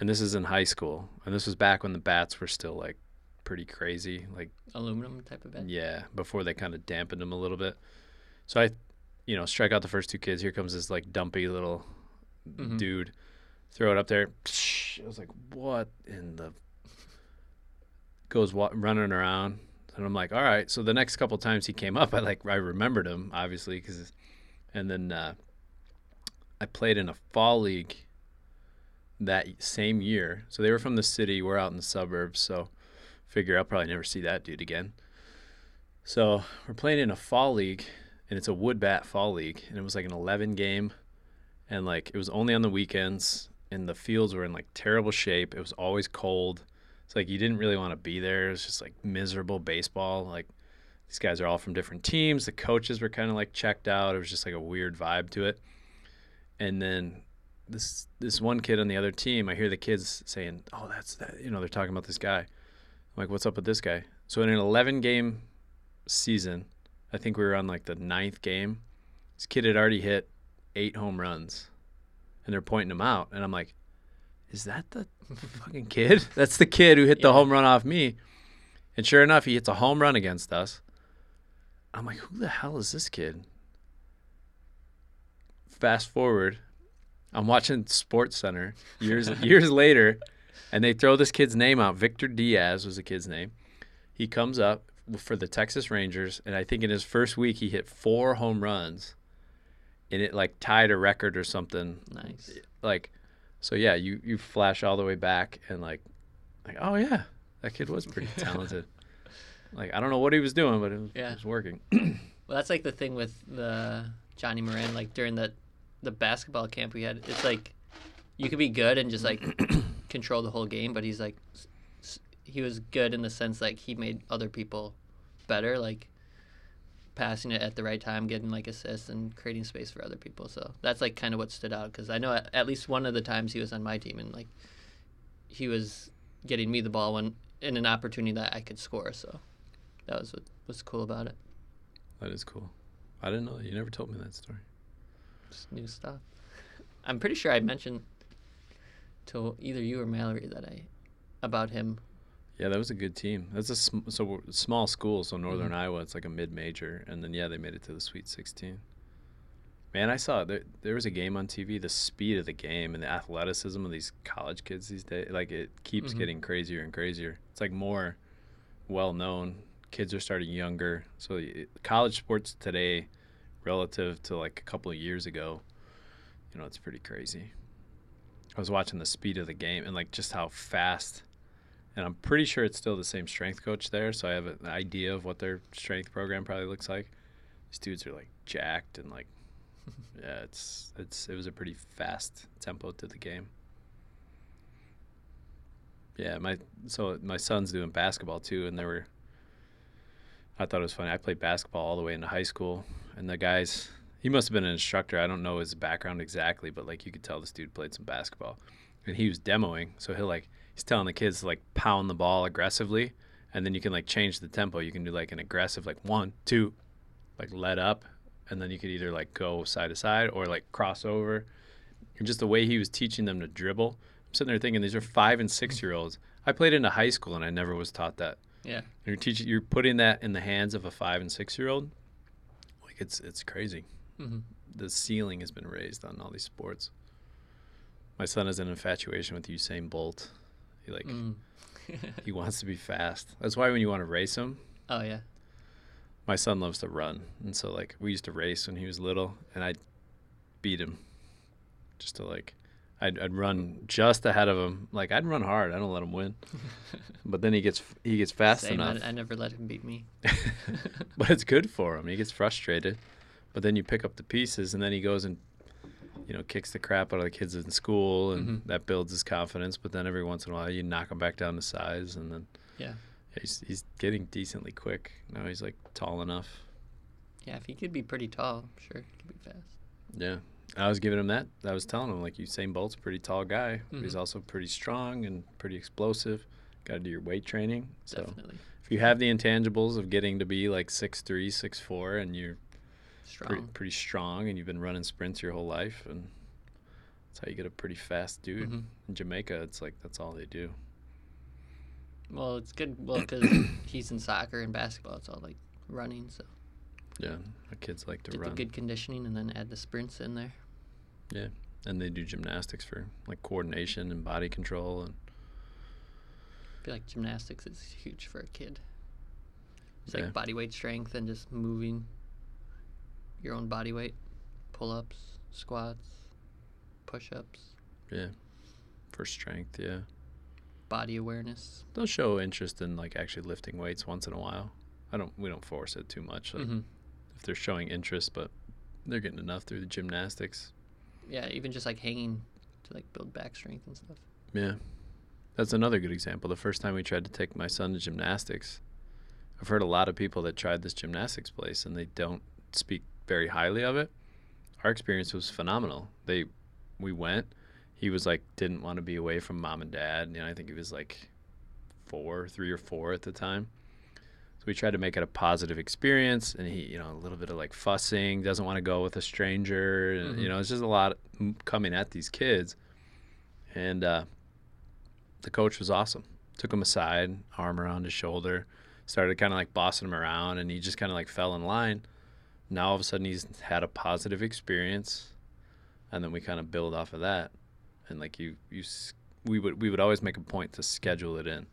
And this is in high school. And this was back when the bats were still like pretty crazy like aluminum type of bat? Yeah before they kind of dampened them a little bit. So i you know strike out the first two kids here comes this like dumpy little Mhm. dude throw it up there Psh, i was like what in the goes wa- running around. And i'm like all right so the next couple times he came up i like i remembered him obviously because and then uh, i played in a fall league that same year. So they were from the city we're out in the suburbs so figure i'll probably never see that dude again. So we're playing in a fall league and it's a wood bat fall league and it was like an 11 game and like it was only on the weekends and the fields were in like terrible shape. It was always cold. It's like you didn't really want to be there. It was just like miserable baseball. Like these guys are all from different teams. The coaches were kind of like checked out. It was just like a weird vibe to it. And then this this one kid on the other team i hear the kids saying oh that's that you know they're talking about this guy. I'm like what's up with this guy? So in an 11 game season i think we were on like the ninth game. This kid had already hit eight home runs and they're pointing him out and i'm like is that the <laughs> fucking kid? <laughs> That's the kid who hit the home run off me. And sure enough he hits a home run against us. I'm like who the hell is this kid? Fast forward, I'm watching SportsCenter years <laughs> years later, and they throw this kid's name out. Victor Diaz was the kid's name. He comes up for the Texas Rangers, and I think in his first week he hit four home runs, and it like tied a record or something. Nice. Like, so yeah, you you flash all the way back and like, like oh yeah, that kid was pretty <laughs> talented. like I don't know what he was doing, but it was, Yeah. it was working. <clears throat> Well, that's like the thing with the Johnny Moran. Like during the the basketball camp we had, it's like you could be good and just like <clears throat> control the whole game, but he's like he was good in the sense like he made other people better, like passing it at the right time, getting like assists and creating space for other people. So that's like kind of what stood out because I know at, at least one of the times he was on my team and like he was getting me the ball when in an opportunity that I could score. So that was what was cool about it. that is cool. I didn't know that. You never told me that story. Just new stuff. I'm pretty sure I mentioned to either you or Mallory that I about him. Yeah, that was a good team. That's a sm- so small school. So Northern Iowa, it's like a mid-major, and then yeah, they made it to the Sweet 16. Man, I saw there. There was a game on TV. The speed of the game and the athleticism of these college kids these days, like it keeps Mhm. getting crazier and crazier. It's like more well known. Kids are starting younger, so it, college sports today, relative to like a couple of years ago, you know, it's pretty crazy. I was watching the speed of the game and like just how fast and I'm pretty sure it's still the same strength coach there, so I have an idea of what their strength program probably looks like. These dudes are like jacked and like, <laughs> yeah, it's it's it was a pretty fast tempo to the game. Yeah, my so my son's doing basketball too, and there were. I thought it was funny. I played basketball all the way into high school, and the guys. He must have been an instructor. I don't know his background exactly, but like you could tell this dude played some basketball, and he was demoing. So he'll like he's telling the kids to like pound the ball aggressively, and then you can like change the tempo. You can do like an aggressive like one, two, like let up, and then you could either like go side to side or like cross over. And just the way he was teaching them to dribble, I'm sitting there thinking these are five and six year olds. I played into high school and I never was taught that. Yeah. and You're teaching, you're putting that in the hands of a five and six year old. Like it's it's crazy. hmm The ceiling has been raised on all these sports. My son has an infatuation with Usain Bolt. He like Mm. <laughs> he wants to be fast. That's why when you want to race him, oh yeah. my son loves to run, and so like we used to race when he was little, and I'd beat him, just to like, I'd, I'd run just ahead of him. Like I'd run hard. I don't let him win, <laughs> but then he gets he gets fast Same. I, enough. I never let him beat me. <laughs> but it's good for him. He gets frustrated, but then you pick up the pieces, and then he goes and you know kicks the crap out of the kids in school, and Mhm. that builds his confidence. But then every once in a while, you knock him back down to size, and then Yeah. he's he's getting decently quick now. He's like tall enough. Yeah. If he could be pretty tall, sure, he could be fast. Yeah. I was giving him that. I was telling him like Usain Bolt's a pretty tall guy, but he's Mhm. also pretty strong and pretty explosive. Got to do your weight training. So Definitely if you have the intangibles of getting to be like six three, six four, and you're strong. pretty, pretty strong and you've been running sprints your whole life, and that's how you get a pretty fast dude. Mhm. In Jamaica, it's like that's all they do. Well, it's good. Well, because <coughs> he's in soccer and basketball, it's all like running. So Yeah, the kids like to get run, the good conditioning and then add the sprints in there. Yeah, and they do gymnastics for like coordination and body control and I feel like gymnastics is huge for a kid. It's Yeah. like body weight strength and just moving your own body weight, pull ups, squats, push ups, yeah, for strength. Yeah. body awareness. they'll show interest in like actually lifting weights once in a while. I don't we don't force it too much. Like, hmm If they're showing interest, but they're getting enough through the gymnastics. Yeah, even just like hanging to like build back strength and stuff. Yeah. That's another good example. The first time we tried to take my son to gymnastics, I've heard a lot of people that tried this gymnastics place and they don't speak very highly of it. Our experience was phenomenal. They we went. He was like didn't want to be away from mom and dad. You know, I think he was like four, three or four at the time. So we tried to make it a positive experience and he, you know, a little bit of like fussing, doesn't want to go with a stranger. And, Mhm. You know, it's just a lot coming at these kids. And uh, the coach was awesome. Took him aside, arm around his shoulder, started kind of like bossing him around, and he just kind of like fell in line. Now all of a sudden he's had a positive experience. and then we kind of build off of that. And like you, you, we would we would always make a point to schedule it in.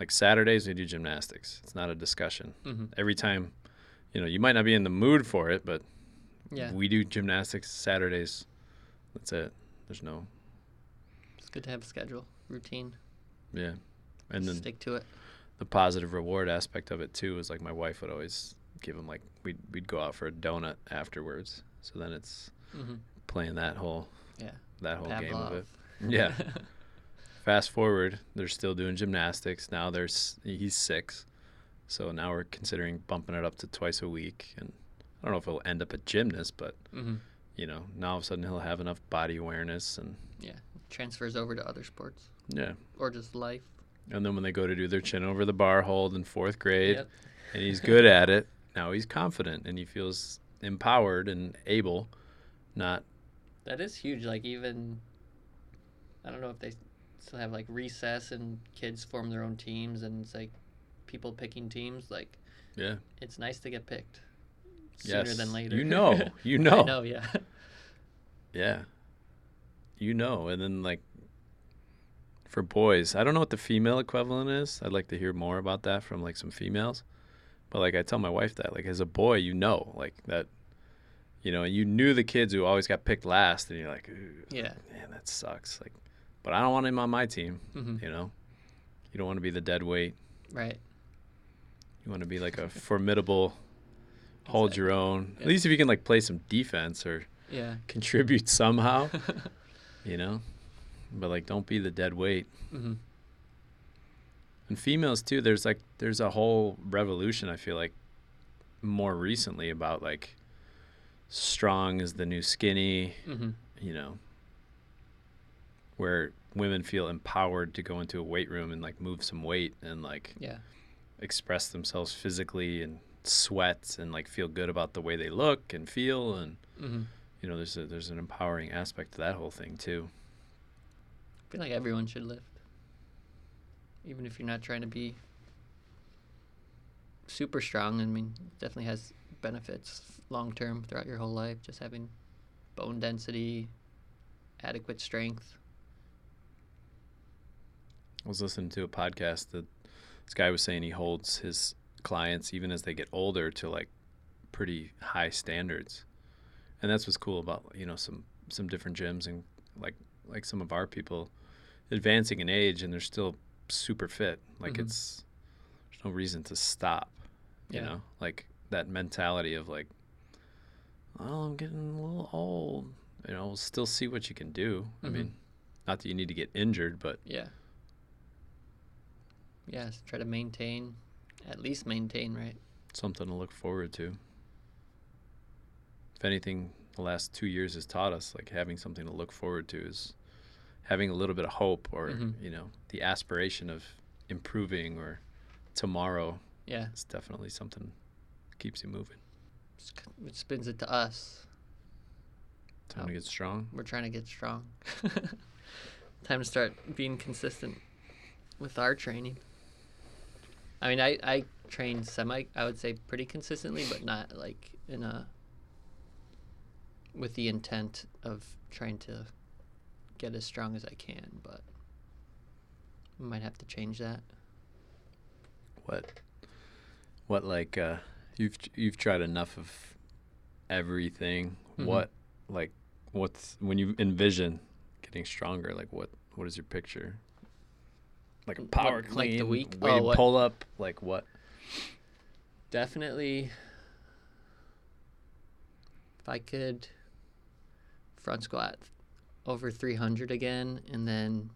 Like Saturdays, we do gymnastics. It's not a discussion. hmm Every time, you know, you might not be in the mood for it, but Yeah, we do gymnastics Saturdays. That's it. There's no, it's good to have a schedule, routine. yeah. And then stick to it. the positive reward aspect of it too is like my wife would always give him like we'd we'd go out for a donut afterwards. So then it's hmm playing that whole Yeah, that whole game of it. Yeah. <laughs> Fast forward, they're still doing gymnastics. Now there's he's six, so now we're considering bumping it up to twice a week. And I don't know if he'll end up a gymnast, but hmm you know, now all of a sudden he'll have enough body awareness and yeah Transfers over to other sports yeah. or just life. And then when they go to do their chin over the bar hold in fourth grade, Yep. and he's good at it, now he's confident and he feels empowered and able, not That is huge. Like even, I don't know if they still have like recess and kids form their own teams and it's like people picking teams. Like yeah. it's nice to get picked sooner yes. than later. You <laughs> know, you know, I know. Yeah. yeah, you know. And then like for boys, I don't know what the female equivalent is. I'd like to hear more about that from like some females. But like I tell my wife that like as a boy, you know, like that. You know, you knew the kids who always got picked last, and you're like, Yeah. man, that sucks. Like, but I don't want him on my team. hmm You know, you don't want to be the dead weight. Right. You want to be like a formidable, hold your own. Yep. At least if you can like play some defense or Yeah. contribute somehow, <laughs> you know. But like, don't be the dead weight. hmm And females too. There's like there's a whole revolution. I feel like more recently about like strong is the new skinny. hmm You know, where women feel empowered to go into a weight room and like move some weight and like Yeah. express themselves physically and sweat and like feel good about the way they look and feel and hmm you know there's a there's an empowering aspect to that whole thing too I feel like everyone should lift, even if you're not trying to be super strong. I mean, definitely has benefits long term throughout your whole life. Just having bone density, adequate strength. i was listening to a podcast that this guy was saying he holds his clients even as they get older to like pretty high standards and that's what's cool about you know some some different gyms and like like some of our people advancing in age and they're still super fit like Mhm. it's there's no reason to stop you Yeah. know like that mentality of like oh i'm getting a little old you know we'll still see what you can do i Mhm. mean not that you need to get injured but Yeah. Yes, try to maintain, at least maintain, right? something to look forward to if anything the last two years has taught us like having something to look forward to is having a little bit of hope or Mhm. you know the aspiration of improving or tomorrow Yeah. is definitely something that keeps you moving It spins it to us. time Oh. to get strong We're trying to get strong. <laughs> Time to start being consistent with our training. I mean, I, I train semi, I would say pretty consistently, but not like in a, with the intent of trying to get as strong as I can, but might have to change that. what what like uh you've you've tried enough of everything Mhm. what like what's when you envision getting stronger like what what is your picture like a What, power like the clean week? weighted Oh, pull up like what Definitely, if I could front squat over 300 again and then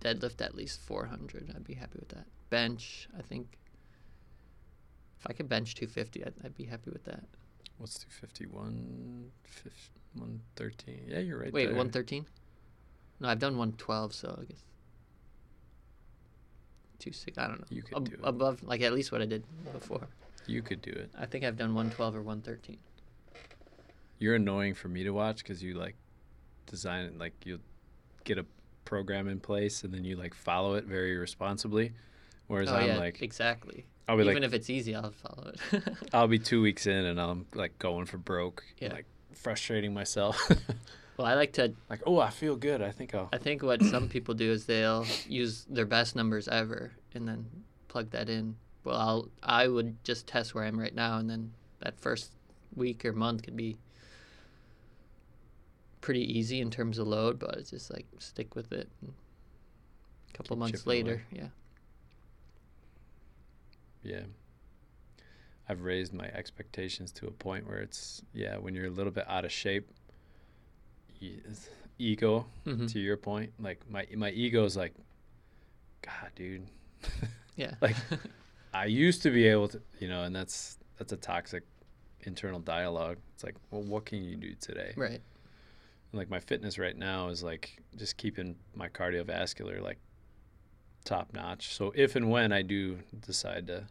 deadlift at least 400, I'd be happy with that. Bench, I think. If I could bench 250, I'd, I'd be happy with that. what's 251 113 yeah you're right Wait, there. 113? No, I've done 112, so I guess. Two six, I don't know. You could Ab- do it. Above, like at least what I did before. you could do it I think I've done 112 or 113. you're annoying for me to watch because you like design it like you'll get a program in place and then you like follow it very responsibly whereas oh, i'm yeah, like exactly. i'll be Even like if it's easy, I'll follow it. <laughs> I'll be two weeks in and I'm like going for broke, Yeah. like frustrating myself. <laughs> Well, I like to. like, oh, I feel good. I think I'll. I think what some <clears throat> people do is they'll use their best numbers ever and then plug that in. Well, I'll I would just test where I'm right now, and then that first week or month could be pretty easy in terms of load, but it's just like stick with it. And a couple Keep months chipping away. later, yeah. Yeah. I've raised my expectations to a point where it's yeah, when you're a little bit out of shape, ego hmm to your point, like my my ego is like, God, dude, <laughs> Yeah. like <laughs> I used to be able to, you know, and that's that's a toxic internal dialogue. It's like, well, what can you do today? right. Like my fitness right now is like just keeping my cardiovascular like top notch. So if and when I do decide to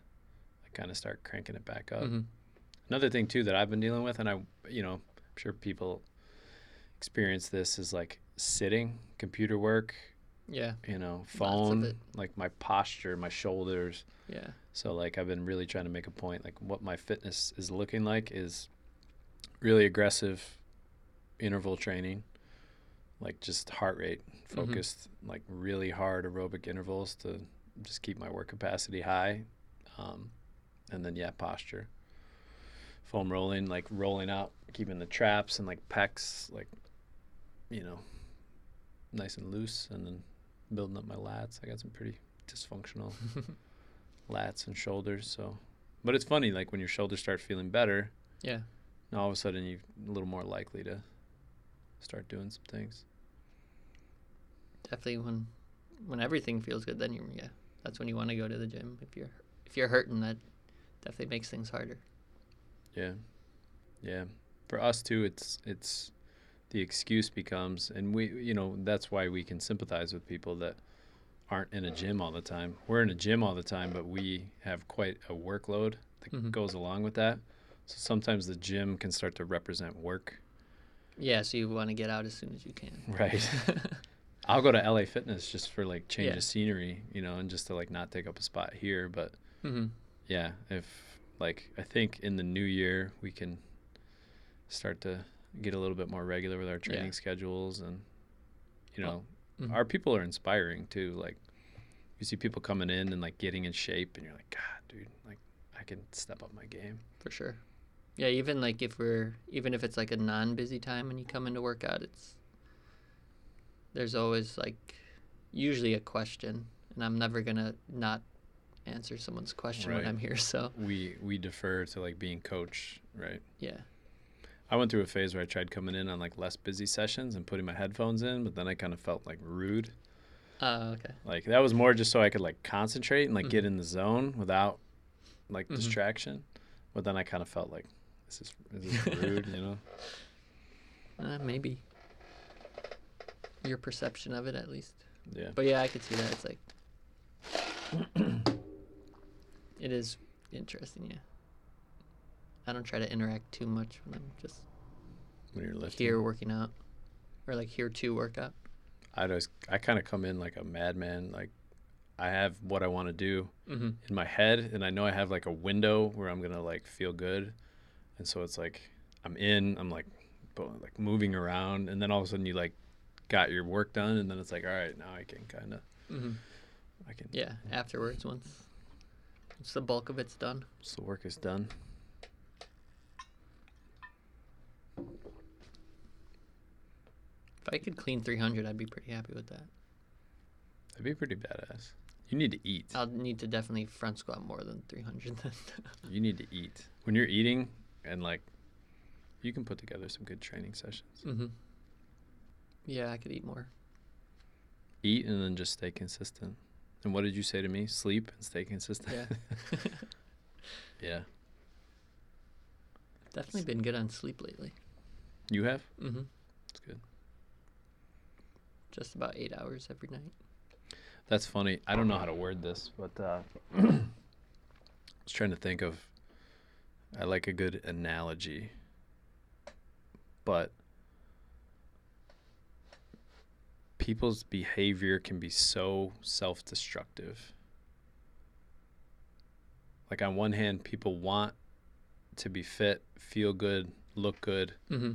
like, kind of start cranking it back up, hmm another thing too that I've been dealing with, and I, you know, I'm sure people experience this is like sitting, computer work, Yeah. you know, phone, like my posture, my shoulders. Yeah. So like I've been really trying to make a point, like what my fitness is looking like is really aggressive interval training, like just heart rate Mhm. focused, like really hard aerobic intervals to just keep my work capacity high, um, and then yeah, posture, foam rolling, like rolling out, keeping the traps and like pecs, like you know, nice and loose, and then building up my lats. I got some pretty dysfunctional <laughs> lats and shoulders. So, but it's funny, like when your shoulders start feeling better, Yeah. now all of a sudden you're a little more likely to start doing some things. Definitely when when everything feels good, then you yeah, that's when you want to go to the gym. If you're if you're hurting, that definitely makes things harder. Yeah, yeah. For us too, it's it's the excuse becomes, and we, you know, that's why we can sympathize with people that aren't in a gym all the time. We're in a gym all the time, but we have quite a workload that Mhm. goes along with that. So sometimes the gym can start to represent work. Yeah, so you want to get out as soon as you can. <laughs> Right. <laughs> I'll go to LA Fitness just for like change Yeah. of scenery, you know, and just to like not take up a spot here. But hmm yeah, if like I think in the new year we can start to get a little bit more regular with our Yeah. training schedules and you know, Mhm. our people are inspiring too. Like you see people coming in and like getting in shape and you're like, God, dude, like I can step up my game. For sure. Yeah, even like if we're even if it's like a non-busy time and you come in to work out, it's there's always like usually a question, and I'm never gonna not answer someone's question when I'm here. So We we defer to like being coach, right? yeah, I went through a phase where I tried coming in on like less busy sessions and putting my headphones in, but then I kind of felt like rude. uh, okay, Like that was more just so I could like concentrate and like get Mhm. in the zone without like Mhm. distraction. But then I kind of felt like this is this rude, you know? <laughs> uh, maybe your perception of it at least. Yeah. But yeah, I could see that. It's like <clears throat> it is interesting. Yeah, I don't try to interact too much when I'm just When you're lifting, here working out or like here to work out. I just I kind of come in like a madman. Like I have what I want to do Mm-hmm. in my head, and I know I have like a window where I'm gonna like feel good, and so it's like I'm in, I'm like, like moving around, and then all of a sudden you like got your work done, and then it's like, all right, now I can kind of, Mm-hmm. I can. Yeah, afterwards once once the bulk of it's done. So the work is done. If I could clean 300, I'd be pretty happy with that. That'd be pretty badass. You need to eat. I'll need to definitely front squat more than 300 then. <laughs> You need to eat. When you're eating, and like, you can put together some good training sessions. mm-hmm. Yeah, I could eat more. Eat and then just stay consistent. And what did you say to me? Sleep and stay consistent. Yeah. <laughs> <laughs> yeah. Definitely been good on sleep lately. You have? Mm-hmm. That's good. Just about eight hours every night. That's funny. I don't know how to word this, but uh, <clears throat> I was trying to think of. I like a good analogy, but people's behavior can be so self-destructive. Like on one hand, people want to be fit, feel good, look good, Mm-hmm.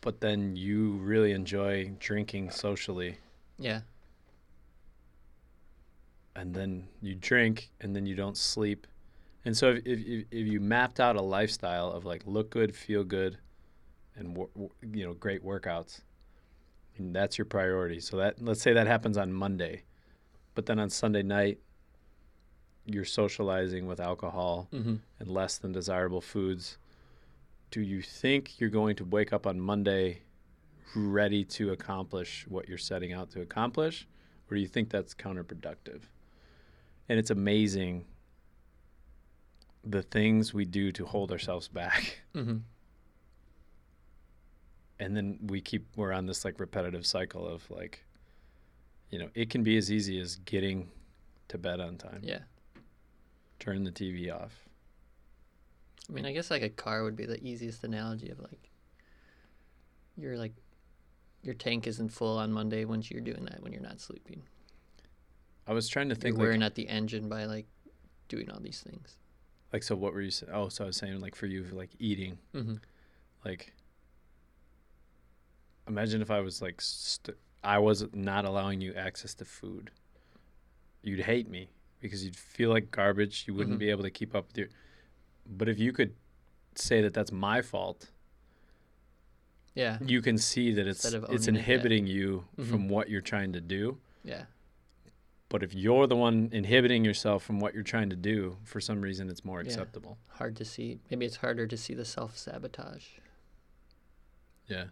but then you really enjoy drinking socially Yeah. and then you drink and then you don't sleep and so if, if, if- you mapped out a lifestyle of like look good feel good and you know great workouts and that's your priority. So that let's say that happens on monday but then on sunday night you're socializing with alcohol Mm-hmm. and less than desirable foods. Do you think you're going to wake up on monday ready to accomplish what you're setting out to accomplish or do you think that's counterproductive? And it's amazing the things we do to hold ourselves back Mm-hmm. and then we keep we're on this like repetitive cycle of like you know it can be as easy as getting to bed on time Yeah. turn the tv off I mean, I guess like a car would be the easiest analogy of like you're like your tank isn't full on Monday once you're doing that when you're not sleeping. i was trying to You're think like, wearing at the engine by like doing all these things. Like so what were you saying oh so i was saying like for you like eating Mm-hmm. like imagine if i was like st- i was not allowing you access to food you'd hate me because you'd feel like garbage you wouldn't Mhm. be able to keep up with your but if you could say that that's my fault Yeah. you can see that it's it's owning it, inhibiting you Mhm. from what you're trying to do Yeah. But if you're the one inhibiting yourself from what you're trying to do for some reason it's more Yeah. acceptable Hard to see. Maybe it's harder to see the self sabotage. Yeah.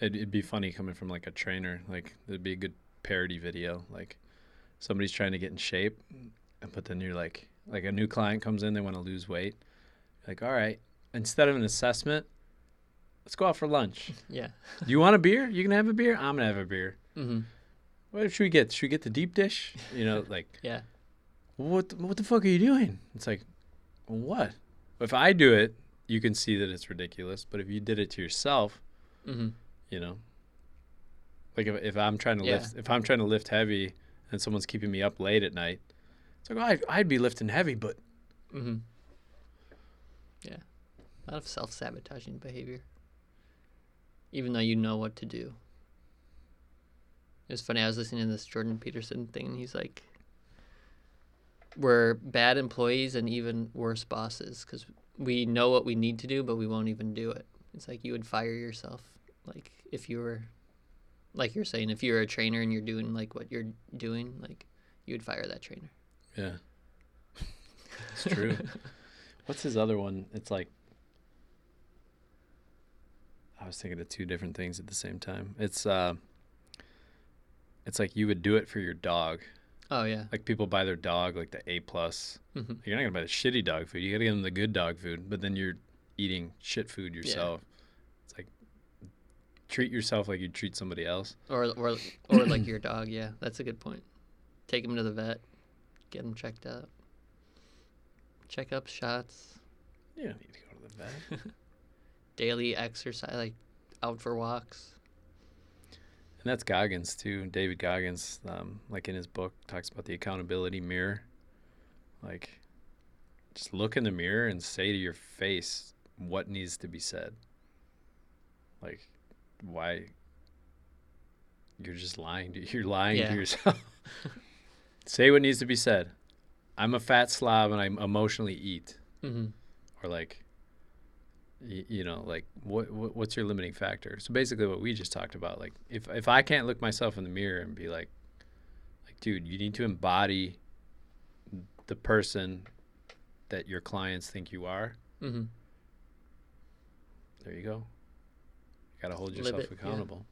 It'd, it'd be funny coming from like a trainer. Like it'd be a good parody video. Like somebody's trying to get in shape, but then you're like, like a new client comes in, they want to lose weight. Like, all right, instead of an assessment, let's go out for lunch. <laughs> Yeah. You want a beer? You can have a beer. I'm gonna have a beer. Mm-hmm. What should we get? Should we get the deep dish? You know, like <laughs> Yeah. what? What the fuck are you doing? It's like, what? If I do it, you can see that it's ridiculous. But if you did it to yourself, Mm-hmm. you know like if, if i'm trying to Yeah. lift if i'm trying to lift heavy and someone's keeping me up late at night it's like oh, I'd, I'd be lifting heavy but Mm-hmm. Yeah. A lot of self sabotaging behavior. Even though you know what to do. It was funny, I was listening to this Jordan Peterson thing and he's like we're bad employees and even worse bosses because we know what we need to do but we won't even do it. It's like you would fire yourself like if you were like you're saying, if you're a trainer and you're doing like what you're doing, like you would fire that trainer. yeah <laughs> it's true what's his other one it's like i was thinking of two different things at the same time it's uh it's like you would do it for your dog. Oh yeah. like people buy their dog like the a plus. Hmm you're not gonna buy the shitty dog food. You gotta get them the good dog food but then you're eating shit food yourself. It's like treat yourself like you treat somebody else. Or or or <coughs> like your dog. Yeah, that's a good point. Take him to the vet, get him checked up shots, you don't need to go to the vet. <laughs> Daily exercise, like out for walks. And that's goggins too. David goggins um, like in his book talks about the accountability mirror. Like just look in the mirror and say to your face what needs to be said. Like why? You're just lying to <laughs> you're lying Yeah. to yourself. <laughs> Say what needs to be said. I'm a fat slob and i emotionally eat. Mm-hmm. or like y- you know like what, what what's your limiting factor so basically what we just talked about like if if i can't look myself in the mirror and be like like dude you need to embody the person that your clients think you are Mm-hmm. there you go you got to hold yourself it, yeah. accountable